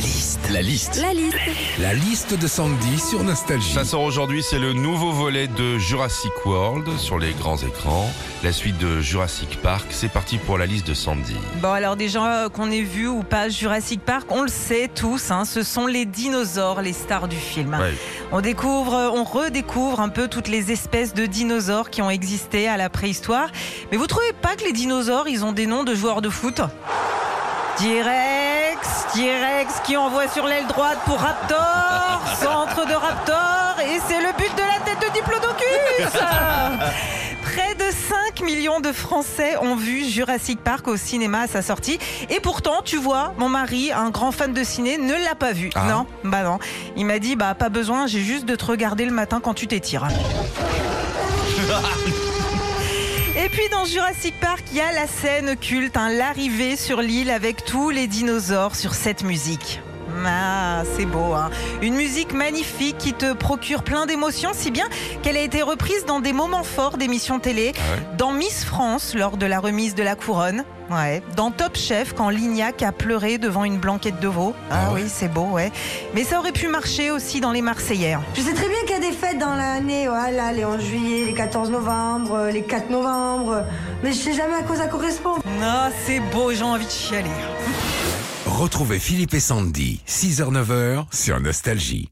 La liste. La liste. La liste. La liste de Sandy sur Nostalgie. Ça sort aujourd'hui, c'est le nouveau volet de Jurassic World sur les grands écrans. La suite de Jurassic Park, c'est parti pour la liste de Sandy. Bon, alors déjà, euh, qu'on ait vu ou pas Jurassic Park, on le sait tous, hein, ce sont les dinosaures, les stars du film. Ouais. On découvre, euh, on redécouvre un peu toutes les espèces de dinosaures qui ont existé à la préhistoire. Mais vous trouvez pas que les dinosaures, ils ont des noms de joueurs de foot? T-Rex, T-Rex qui envoie sur l'aile droite pour Raptor, centre de Raptor, et c'est le but de la tête de Diplodocus Près de 5 millions de Français ont vu Jurassic Park au cinéma à sa sortie. Et pourtant, tu vois, mon mari, un grand fan de ciné, ne l'a pas vu. Ah. Non, bah non. Il m'a dit, bah pas besoin, j'ai juste de te regarder le matin quand tu t'étires. Et puis dans Jurassic Park, il y a la scène culte, hein, l'arrivée sur l'île avec tous les dinosaures sur cette musique. Ah, c'est beau, hein. Une musique magnifique qui te procure plein d'émotions, si bien qu'elle a été reprise dans des moments forts d'émissions télé, Ah ouais dans Miss France lors de la remise de la couronne, ouais, dans Top Chef quand Lignac a pleuré devant une blanquette de veau. Ah, Ah ouais oui, c'est beau, ouais. Mais ça aurait pu marcher aussi dans les Marseillais. Je sais très bien dans l'année, voilà, les 11 juillet, les 14 novembre, les 4 novembre, mais je sais jamais à quoi ça correspond. Ah, c'est beau, j'ai envie de chialer. Retrouvez Philippe et Sandy, 6h-9h sur Nostalgie.